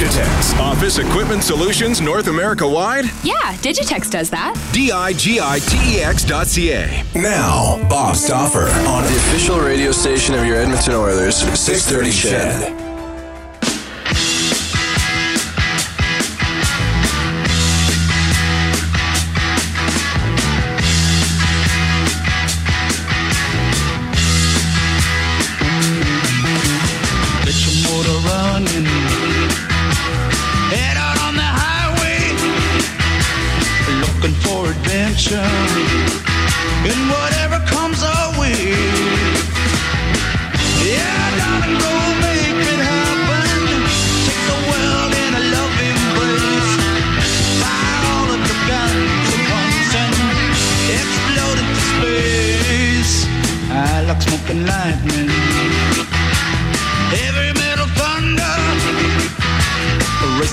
Digitex. Office Equipment Solutions North America wide? Yeah, Digitex does that. D-I-G-I-T-E-X dot C-A. Now, Bob Stauffer on The official radio station of your Edmonton Oilers, 630 CHED.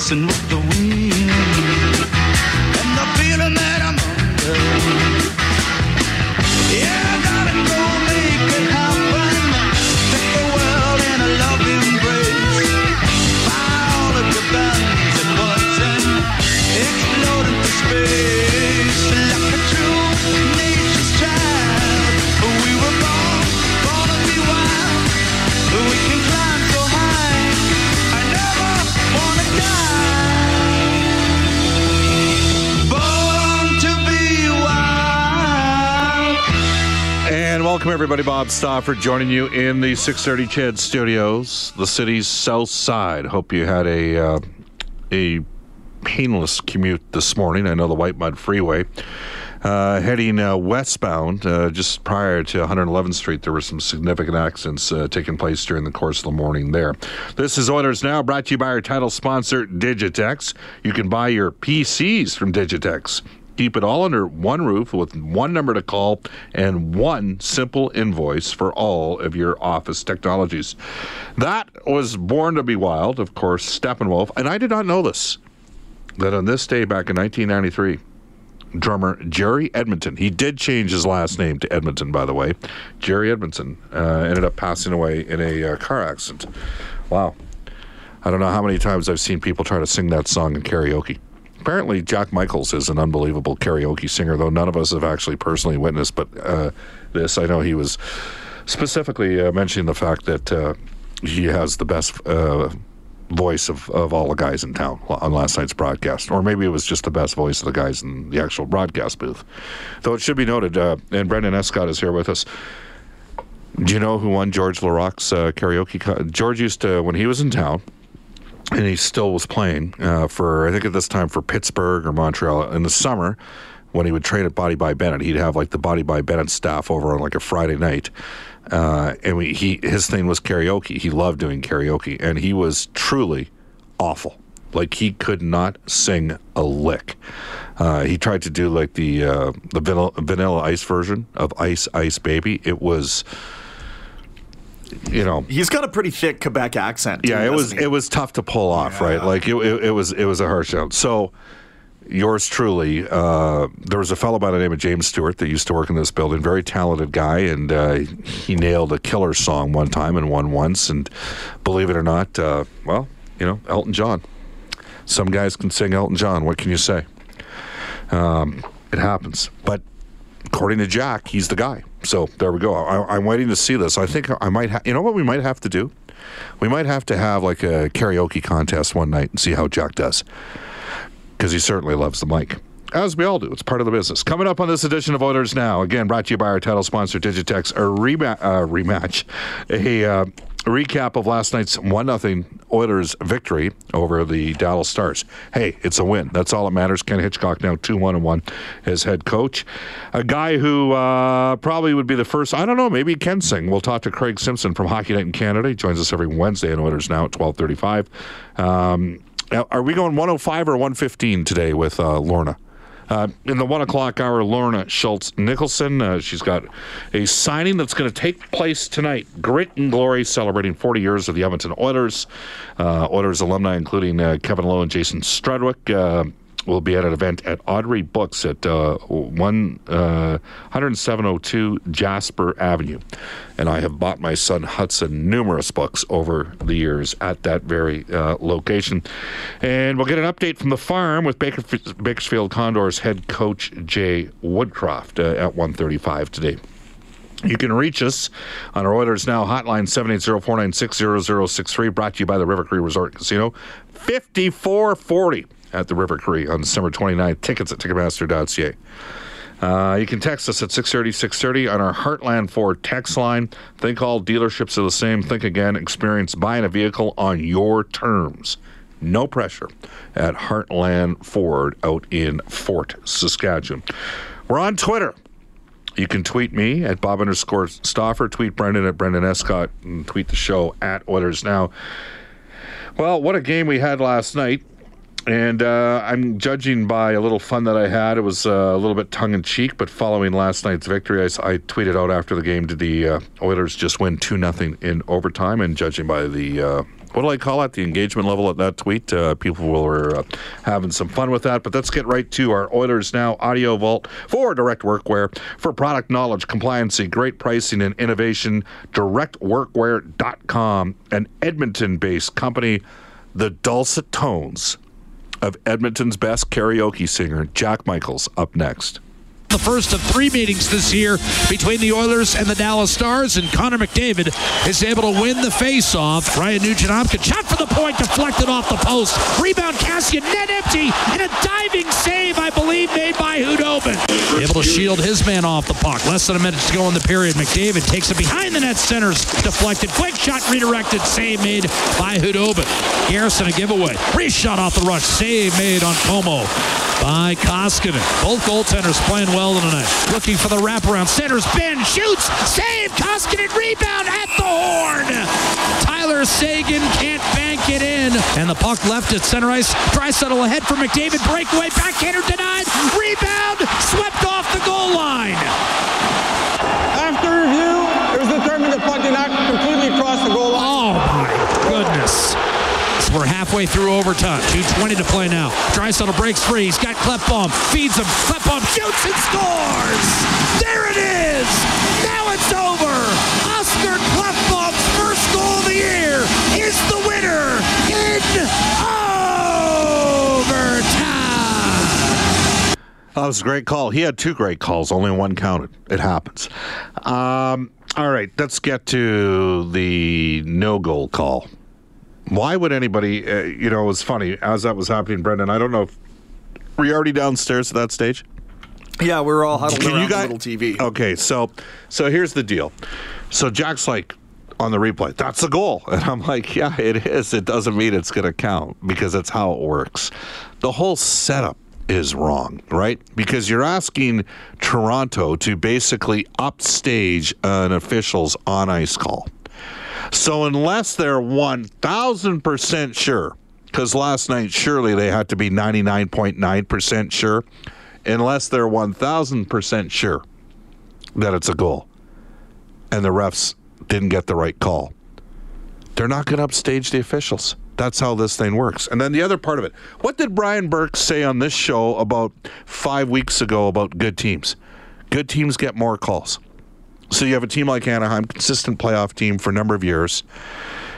Racing with the welcome, everybody. Bob Stauffer joining you in the 630 CHED studios, the city's south side. Hope you had a, uh, a painless commute this morning. I know the White Mud Freeway. Uh, heading uh, westbound, uh, just prior to 111th Street, there were some significant accidents uh, taking place during the course of the morning there. This is Oilers Now, brought to you by our title sponsor, Digitex. You can buy your PCs from Digitex. Keep it all under one roof with one number to call and one simple invoice for all of your office technologies. That was Born to Be Wild, of course, Steppenwolf. And I did not know this, that on this day back in 1993, drummer Jerry Edmonton. He did change his last name to Edmonton, by the way. Jerry Edmonton uh, ended up passing away in a uh, car accident. Wow. I don't know how many times I've seen people try to sing that song in karaoke. Apparently, Jack Michaels is an unbelievable karaoke singer, though none of us have actually personally witnessed. But uh, this, I know he was specifically uh, mentioning the fact that uh, he has the best uh, voice of, of all the guys in town on last night's broadcast. Or maybe it was just the best voice of the guys in the actual broadcast booth. Though it should be noted, uh, and Brendan Escott is here with us. Do you know who won George Laraque's uh, karaoke? George used to, when he was in town, and he still was playing uh, for, I think at this time for Pittsburgh or Montreal in the summer when he would train at Body by Bennett. He'd have like the Body by Bennett staff over on like a Friday night. Uh, and we, he his thing was karaoke. He loved doing karaoke, and he was truly awful. Like he could not sing a lick. Uh, he tried to do like the uh, the vanilla, vanilla Ice version of Ice Ice Baby. It was, you know, He's got a pretty thick Quebec accent. too, yeah, it was he? it was tough to pull off, right? Like it, it, it was it was a harsh show. So yours truly, uh, there was a fellow by the name of James Stewart that used to work in this building, very talented guy, and uh, he nailed a killer song one time and won once. And believe it or not, uh, well, you know, Elton John. Some guys can sing Elton John. What can you say? Um, it happens, but according to Jack, he's the guy. So there we go. I, I'm waiting to see this. I think I might. Ha- you know what we might have to do? We might have to have like a karaoke contest one night and see how Jack does, because he certainly loves the mic. As we all do, it's part of the business. Coming up on this edition of Oilers Now, again brought to you by our title sponsor Digitex, a rema- uh, rematch, a uh, recap of last night's 1 0 Oilers victory over the Dallas Stars. Hey, it's a win. That's all that matters. Ken Hitchcock now 2 1 1 as head coach. A guy who uh, probably would be the first, I don't know, maybe Ken Sing. We'll talk to Craig Simpson from Hockey Night in Canada. He joins us every Wednesday on Oilers Now at 1235. Um, are we going 105 or 115 today with uh, Lorna? Uh, in the one o'clock hour, Lorna Schultz Nicholson. Uh, she's got a signing that's going to take place tonight. Grit and Glory celebrating 40 years of the Edmonton Oilers. Uh, Oilers alumni, including uh, Kevin Lowe and Jason Strudwick. Uh, will be at an event at Audrey Books at uh, one uh, 10702 Jasper Avenue, and I have bought my son Hudson numerous books over the years at that very uh, location. And we'll get an update from the farm with Baker, Bakersfield Condors head coach Jay Woodcroft uh, at 135 today. You can reach us on our Oilers Now hotline 780-496-0063 brought to you by the River Cree Resort Casino 5440 at the River Cree on December 29th. Tickets at Ticketmaster.ca. Uh, you can text us at 630 630 on our Heartland Ford text line. Think all dealerships are the same. Think again. Experience buying a vehicle on your terms. No pressure at Heartland Ford out in Fort Saskatchewan. We're on Twitter. You can tweet me at Bob underscore Stauffer, tweet Brendan at Brendan Escott, and tweet the show at Oilers Now. Well, what a game we had last night. And uh, I'm judging by a little fun that I had. It was uh, a little bit tongue in cheek, but following last night's victory, I, I tweeted out after the game: Did the uh, Oilers just win two nothing in overtime? And judging by the uh, what do I call it? The engagement level of that tweet. Uh, people were uh, having some fun with that. But let's get right to our Oilers Now Audio Vault for direct workwear, for product knowledge, compliancy, great pricing, and innovation. DirectWorkwear.com, an Edmonton based company. The dulcet tones of Edmonton's best karaoke singer, Jack Michaels, up next. The first of three meetings this year between the Oilers and the Dallas Stars, and Connor McDavid is able to win the face-off. Ryan Nugent-Hopkins shot for the point, deflected off the post. Rebound, Cassian, net empty, and a diving save, I believe, made by Khudobin. Able to shield his man off the puck. Less than a minute to go in the period. McDavid takes it behind the net, centers, deflected, quick shot, redirected, save made by Khudobin. Garrison a giveaway. Free Reshot off the rush, save made on Como by Koskinen. Both goaltenders playing well tonight. Looking for the wraparound. Centers, Benn shoots, save, Koskinen rebound at the horn. Tyler Seguin can't bank it in. And the puck left at center ice. Draisaitl ahead for McDavid. Breakaway, backhander denied. Rebound, swept off the goal line. After review, it was determined the puck did not completely cross the goal line. Oh my goodness. We're halfway through overtime. 2.20 to play now. Draisaitl breaks free. He's got Klefbom. Feeds him. Klefbom shoots and scores. There it is. Now it's over. Oscar Klefbom's first goal of the year is the winner in overtime. That was a great call. He had two great calls. Only one counted. It happens. Um, all right, let's get to the no goal call. Why would anybody? Uh, you know, it was funny as that was happening, Brendan. I don't know if were you already downstairs at that stage. Yeah, we were all huddled Can around you guys? the little TV. Okay, so so here's the deal. So Jack's like on the replay, that's the goal, and I'm like, yeah, it is. It doesn't mean it's going to count because that's how it works. The whole setup is wrong, right? Because you're asking Toronto to basically upstage an official's on ice call. So unless they're 1000% sure, because last night surely they had to be 99.9% sure, unless they're 1000% sure that it's a goal and the refs didn't get the right call, they're not going to upstage the officials. That's how this thing works. And then the other part of it what did Brian Burke say on this show about five weeks ago about good teams? Good teams get more calls. So you have a team like Anaheim, consistent playoff team for a number of years,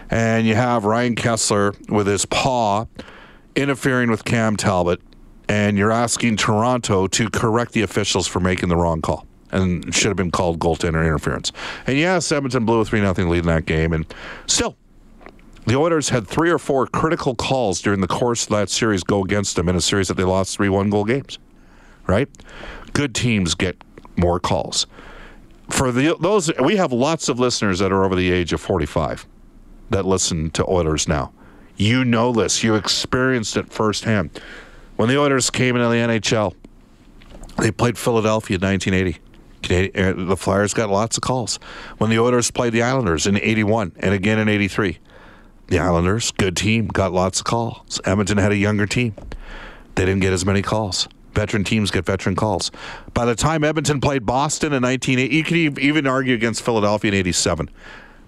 and you have Ryan Kesler with his paw interfering with Cam Talbot, and you're asking Toronto to correct the officials for making the wrong call. And should have been called goaltender interference. And yes, Edmonton blew a 3 0 lead in that game. And still, the Oilers had three or four critical calls during the course of that series go against them in a series that they lost three one goal games. Right? Good teams get more calls. For the those we have lots of listeners that are over the age of 45. that listen to Oilers now. You know this. You experienced it firsthand. When the Oilers came into the NHL, they played Philadelphia in 1980. Canadian, uh, the Flyers got lots of calls. When the Oilers played the Islanders in 81 and again in 83, the Islanders, good team, got lots of calls. Edmonton had a younger team. They didn't get as many calls. Veteran teams get veteran calls. By the time Edmonton played Boston in 1980, you could even argue against Philadelphia in 87.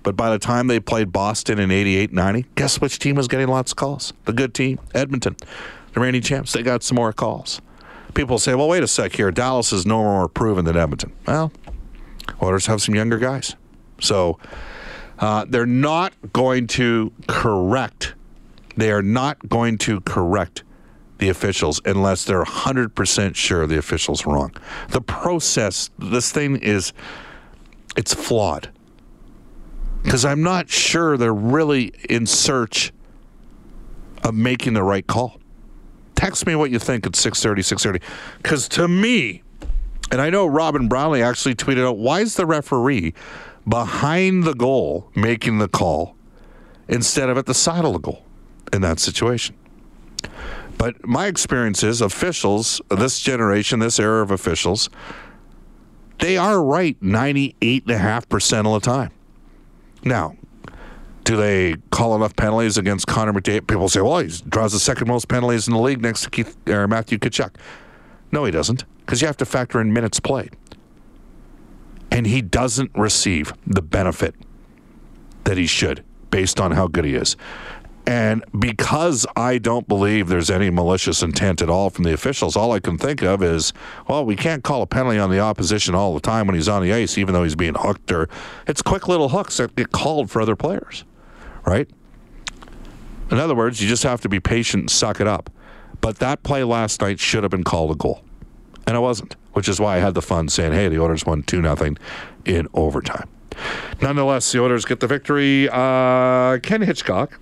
But by the time they played Boston in 88 90, guess which team was getting lots of calls? The good team, Edmonton. The reigning champs, they got some more calls. People say, well, wait a sec here. Dallas is no more proven than Edmonton. Well, Oilers have some younger guys. So uh, they're not going to correct. They are not going to correct the officials unless they're 100% sure the official's wrong. The process, this thing is, it's flawed. Because I'm not sure they're really in search of making the right call. Text me what you think at 630, 630. Because to me, and I know Robin Brownlee actually tweeted out, why is the referee behind the goal making the call instead of at the side of the goal in that situation? But my experience is officials, this generation, this era of officials, they are right 98.5% of the time. Now, do they call enough penalties against Connor McDavid? People say, well, he draws the second most penalties in the league next to Keith, or Matthew Tkachuk. No, he doesn't, because you have to factor in minutes played. And he doesn't receive the benefit that he should based on how good he is. And because I don't believe there's any malicious intent at all from the officials, all I can think of is, well, we can't call a penalty on the opposition all the time when he's on the ice, even though he's being hooked, or it's quick little hooks that get called for other players, right? In other words, you just have to be patient and suck it up. But that play last night should have been called a goal, and it wasn't, which is why I had the fun saying, hey, the Oilers won 2 nothing in overtime. Nonetheless, the Oilers get the victory. Uh, Ken Hitchcock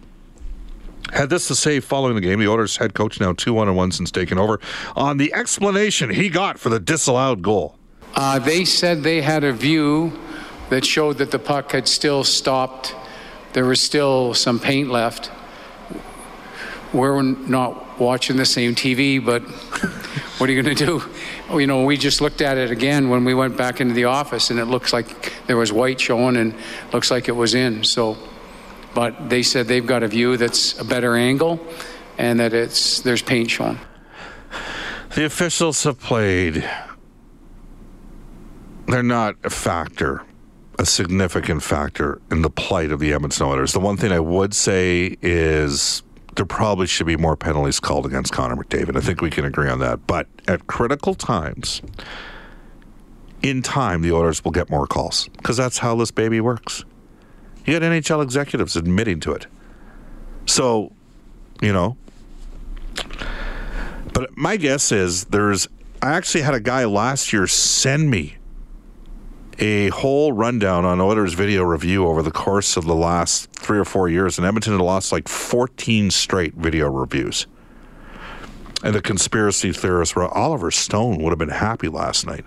had this to say following the game. The Oilers head coach, now 2 1 and 1 since taking over, on the explanation he got for the disallowed goal. Uh, they said they had a view that showed that the puck had still stopped. There was still some paint left. We're not watching the same TV, but what are you going to do? You know, we just looked at it again when we went back into the office, and it looks like there was white showing, and looks like it was in. So but they said they've got a view that's a better angle and that it's there's paint showing. The officials have played. They're not a factor, a significant factor in the plight of the Edmonton Oilers. The one thing I would say is there probably should be more penalties called against Connor McDavid. I think we can agree on that. But at critical times, in time, the Oilers will get more calls because that's how this baby works. You had NHL executives admitting to it. So, you know. But my guess is there's. I actually had a guy last year send me a whole rundown on Oilers video review over the course of the last three or four years, and Edmonton had lost like 14 straight video reviews. And the conspiracy theorist Oliver Stone would have been happy last night.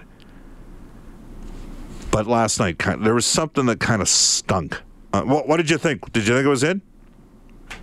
But last night, there was something that kind of stunk. Uh, what, what, did you think? Did you think it was in?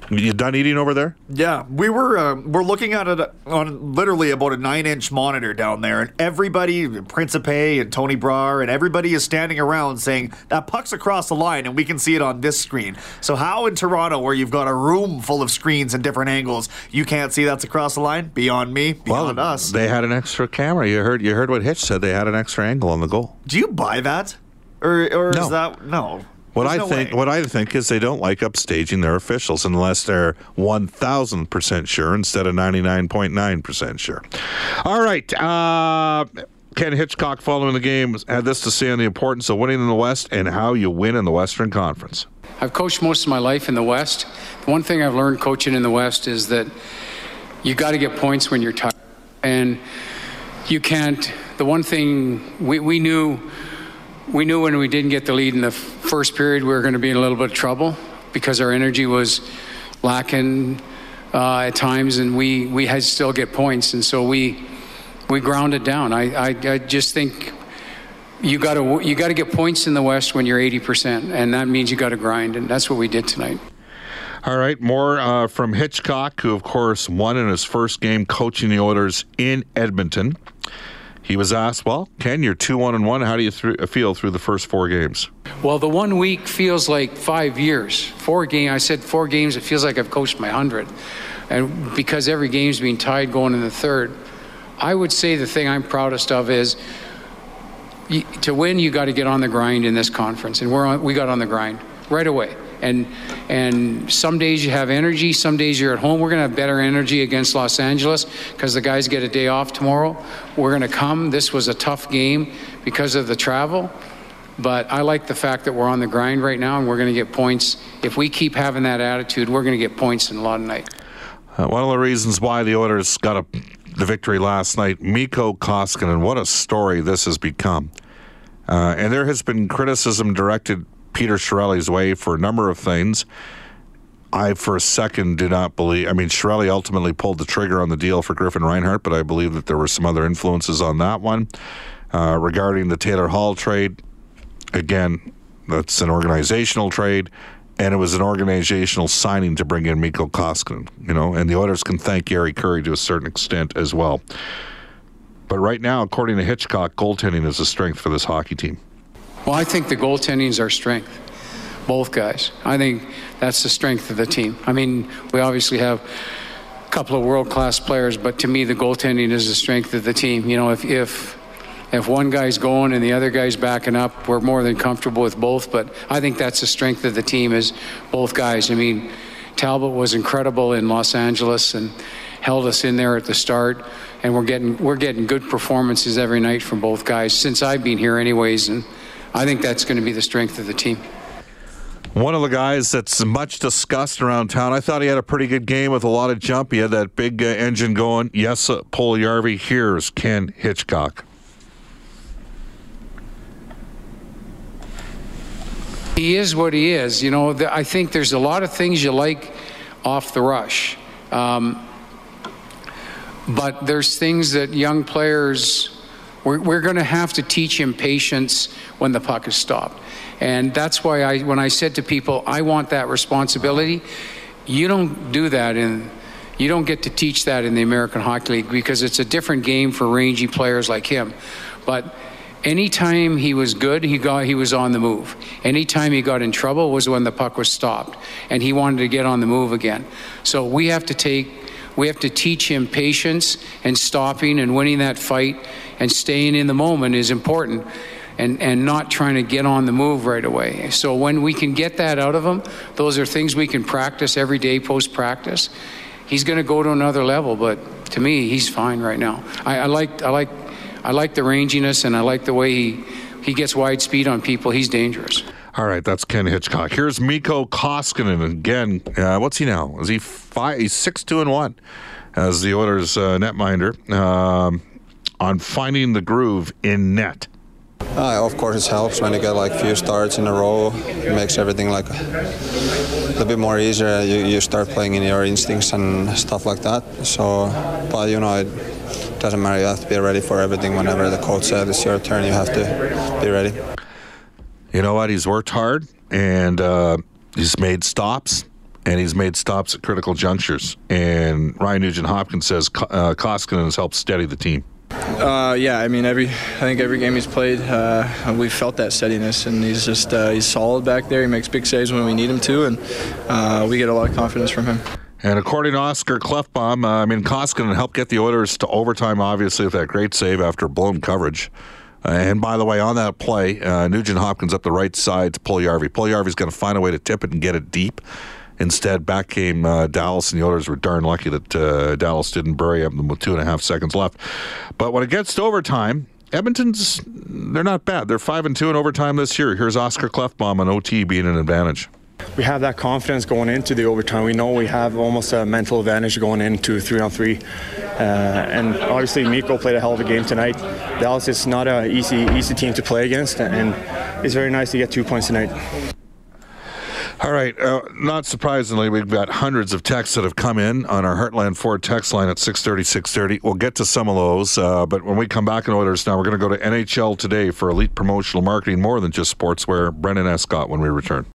You done eating over there? Yeah, we were uh, we're looking at it on literally about a nine inch monitor down there, and everybody, Principe and Tony Brar, and everybody is standing around saying that puck's across the line, and we can see it on this screen. So how in Toronto, where you've got a room full of screens and different angles, you can't see that's across the line? Beyond me, beyond well, us. They had an extra camera. You heard you heard what Hitch said. They had an extra angle on the goal. Do you buy that, or or no. is that no? What There's I no think, way. what I think is they don't like upstaging their officials unless they're one thousand percent sure instead of ninety nine point nine percent sure. All right, uh, Ken Hitchcock, following the game, had this to say on the importance of winning in the West and how you win in the Western Conference. I've coached most of my life in the West. The one thing I've learned coaching in the West is that you got to get points when you're tired, and you can't. The one thing we, we knew we knew when we didn't get the lead in the first period, we were going to be in a little bit of trouble because our energy was lacking uh, at times, and we we had still get points, and so we we ground it down. I I, I just think you got to you got to get points in the West when you're 80 percent, and that means you got to grind, and that's what we did tonight. All right, more uh, from Hitchcock, who, of course, won in his first game coaching the Oilers in Edmonton. He was asked, "Well, Ken, you're two one and one. How do you th- feel through the first four games?" Well, the one week feels like five years. Four game. I said four games. It feels like I've coached my hundred, and because every game's being tied going in the third, I would say the thing I'm proudest of is to win. You got to get on the grind in this conference, and we're on, we got on the grind right away. And and some days you have energy, some days you're at home. We're going to have better energy against Los Angeles because the guys get a day off tomorrow. We're going to come. This was a tough game because of the travel. But I like the fact that we're on the grind right now and we're going to get points. If we keep having that attitude, we're going to get points in a lot of night. Uh, one of the reasons why the Oilers got a, the victory last night, Mikko Koskinen, what a story this has become. Uh, and there has been criticism directed Peter Chiarelli's way for a number of things. I, for a second, did not believe. I mean, Chiarelli ultimately pulled the trigger on the deal for Griffin Reinhart, but I believe that there were some other influences on that one. Uh, regarding the Taylor Hall trade, again, that's an organizational trade, and it was an organizational signing to bring in Mikko Koskinen. You know, and the Oilers can thank Gary Curry to a certain extent as well. But right now, according to Hitchcock, goaltending is a strength for this hockey team. Well, I think the goaltending is our strength. Both guys. I think that's the strength of the team. I mean, we obviously have a couple of world class players, but to me, the goaltending is the strength of the team. You know, if if if one guy's going and the other guy's backing up, we're more than comfortable with both. But I think that's the strength of the team is both guys. I mean, Talbot was incredible in Los Angeles and held us in there at the start, and we're getting we're getting good performances every night from both guys since I've been here, anyways. And I think that's going to be the strength of the team. One of the guys that's much discussed around town. I thought he had a pretty good game with a lot of jump. He had that big uh, engine going. Yes, uh, Puljujarvi. Here's Ken Hitchcock. He is what he is. You know, the, I think there's a lot of things you like off the rush. Um, but there's things that young players, we're, we're going to have to teach him patience when the puck is stopped. And that's why I, when I said to people, I want that responsibility, you don't do that in, you don't get to teach that in the American Hockey League because it's a different game for rangy players like him. But anytime he was good, he got he was on the move. Anytime he got in trouble was when the puck was stopped, and he wanted to get on the move again. So we have to take. We have to teach him patience and stopping and winning that fight and staying in the moment is important and, and not trying to get on the move right away. So when we can get that out of him, those are things we can practice every day post practice. He's going to go to another level, but to me, he's fine right now. I, I like I like I like the ranginess and I like the way he he gets wide speed on people. He's dangerous. All right, that's Ken Hitchcock. Here's Mikko Koskinen again. Uh, what's he now? Is he five? He's six two and one as the Oilers uh, netminder um, on finding the groove in net. Uh, of course, it helps when you get like few starts in a row. It makes everything like a little bit more easier. You, you start playing in your instincts and stuff like that. So, but you know, it doesn't matter. You have to be ready for everything. Whenever the coach says it's your turn, you have to be ready. You know what? He's worked hard and uh, he's made stops. And he's made stops at critical junctures. And Ryan Nugent Hopkins says uh, Koskinen has helped steady the team. Uh, yeah, I mean, every I think every game he's played, uh, we've felt that steadiness, and he's just uh, he's solid back there. He makes big saves when we need him to, and uh, we get a lot of confidence from him. And according to Oscar Klefbom, uh, I mean, Koskinen helped get the Oilers to overtime, obviously, with that great save after blown coverage. Uh, and by the way, on that play, uh, Nugent Hopkins up the right side to Puljujarvi. Puljujarvi's going to find a way to tip it and get it deep. Instead, back came uh, Dallas, and the Oilers were darn lucky that uh, Dallas didn't bury him with two and a half seconds left. But when it gets to overtime, Edmonton's they're not bad. They're five and two in overtime this year. Here's Oscar Klefbom on OT being an advantage. We have that confidence going into the overtime. We know we have almost a mental advantage going into three on three. Uh, and obviously, Mikko played a hell of a game tonight. Dallas is not an easy easy team to play against, and it's very nice to get two points tonight. All right. Uh, not surprisingly, we've got hundreds of texts that have come in on our Heartland Ford text line at 630, 630. We'll get to some of those. Uh, but when we come back in Oilers Now, we're going to go to NHL today for elite promotional marketing more than just sportswear. Brendan Escott when we return.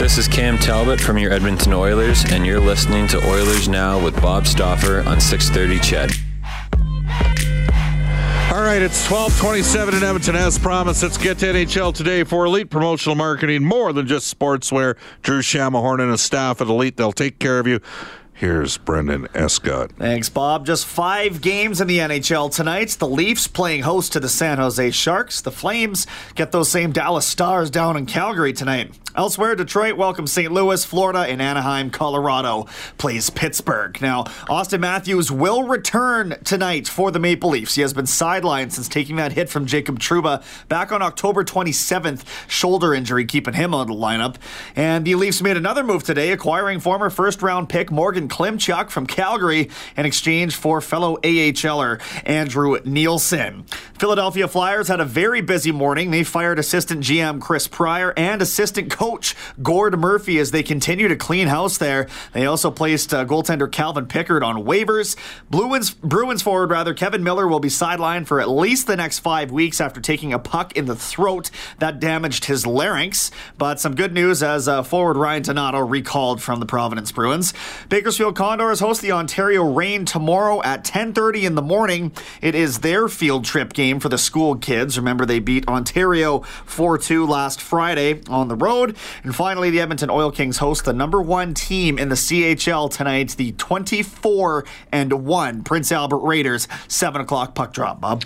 This is Cam Talbot from your Edmonton Oilers, and you're listening to Oilers Now with Bob Stauffer on 630 Ched. All right, it's 1227 in Edmonton. As promised, let's get to NHL today for Elite Promotional Marketing, more than just sportswear. Drew Shamahorn and his staff at Elite, they'll take care of you. Here's Brendan Escott. Thanks, Bob. Just five games in the NHL tonight. The Leafs playing host to the San Jose Sharks. The Flames get those same Dallas Stars down in Calgary tonight. Elsewhere, Detroit welcomes St. Louis, Florida, and Anaheim, Colorado plays Pittsburgh. Now, Auston Matthews will return tonight for the Maple Leafs. He has been sidelined since taking that hit from Jacob Trouba back on October 27th. Shoulder injury keeping him out of the lineup. And the Leafs made another move today, acquiring former first round pick Morgan Klimchuk from Calgary in exchange for fellow AHLer Andrew Nielsen. Philadelphia Flyers had a very busy morning. They fired assistant GM Chris Pryor and assistant coach Gord Murphy as they continue to clean house there. They also placed uh, goaltender Calvin Pickard on waivers. Bruins, Bruins forward rather Kevan Miller will be sidelined for at least the next five weeks after taking a puck in the throat that damaged his larynx. But some good news as uh, forward Ryan Donato recalled from the Providence Bruins. Bakersfield Condors host the Ontario Reign tomorrow at 10:30 in the morning. It is their field trip game for the school kids. Remember they beat Ontario 4-2 last Friday on the road. And finally, the Edmonton Oil Kings host the number one team in the CHL tonight, the 24 and one Prince Albert Raiders. Seven o'clock puck drop. Bob.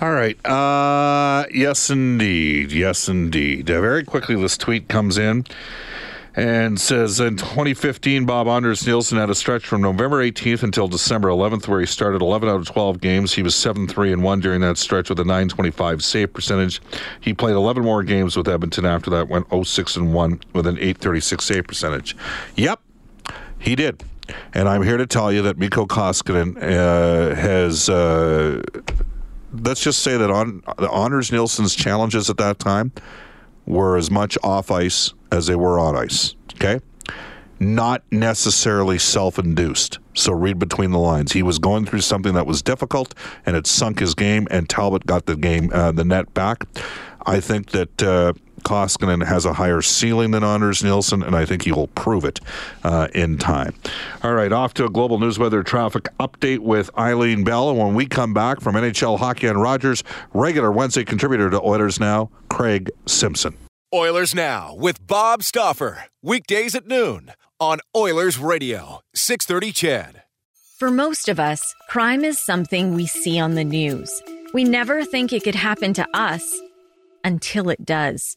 All right. Uh, yes, indeed. Yes, indeed. Uh, very quickly, this tweet comes in and says in 2015, Bob Anders Nilsson had a stretch from November 18th until December 11th, where he started 11 out of 12 games. He was 7 3 and 1 during that stretch with a 925 save percentage. He played 11 more games with Edmonton after that, went 0 6 and 1 with an 836 save percentage. Yep, he did. And I'm here to tell you that Mikko Koskinen uh, has. Uh, let's just say that on Anders Nilsson's challenges at that time were as much off ice as they were on ice. Okay? Not necessarily self induced. So read between the lines. He was going through something that was difficult and it sunk his game, and Talbot got the game, uh, the net back. I think that. Uh, Koskinen has a higher ceiling than Anders Nilsson, and I think he will prove it uh, in time. All right, off to a global news weather traffic update with Eileen Bell. And when we come back from NHL Hockey and Rogers, regular Wednesday contributor to Oilers Now, Craig Simpson. Oilers Now with Bob Stauffer. Weekdays at noon on Oilers Radio, 630 CHED. For most of us, crime is something we see on the news. We never think it could happen to us until it does.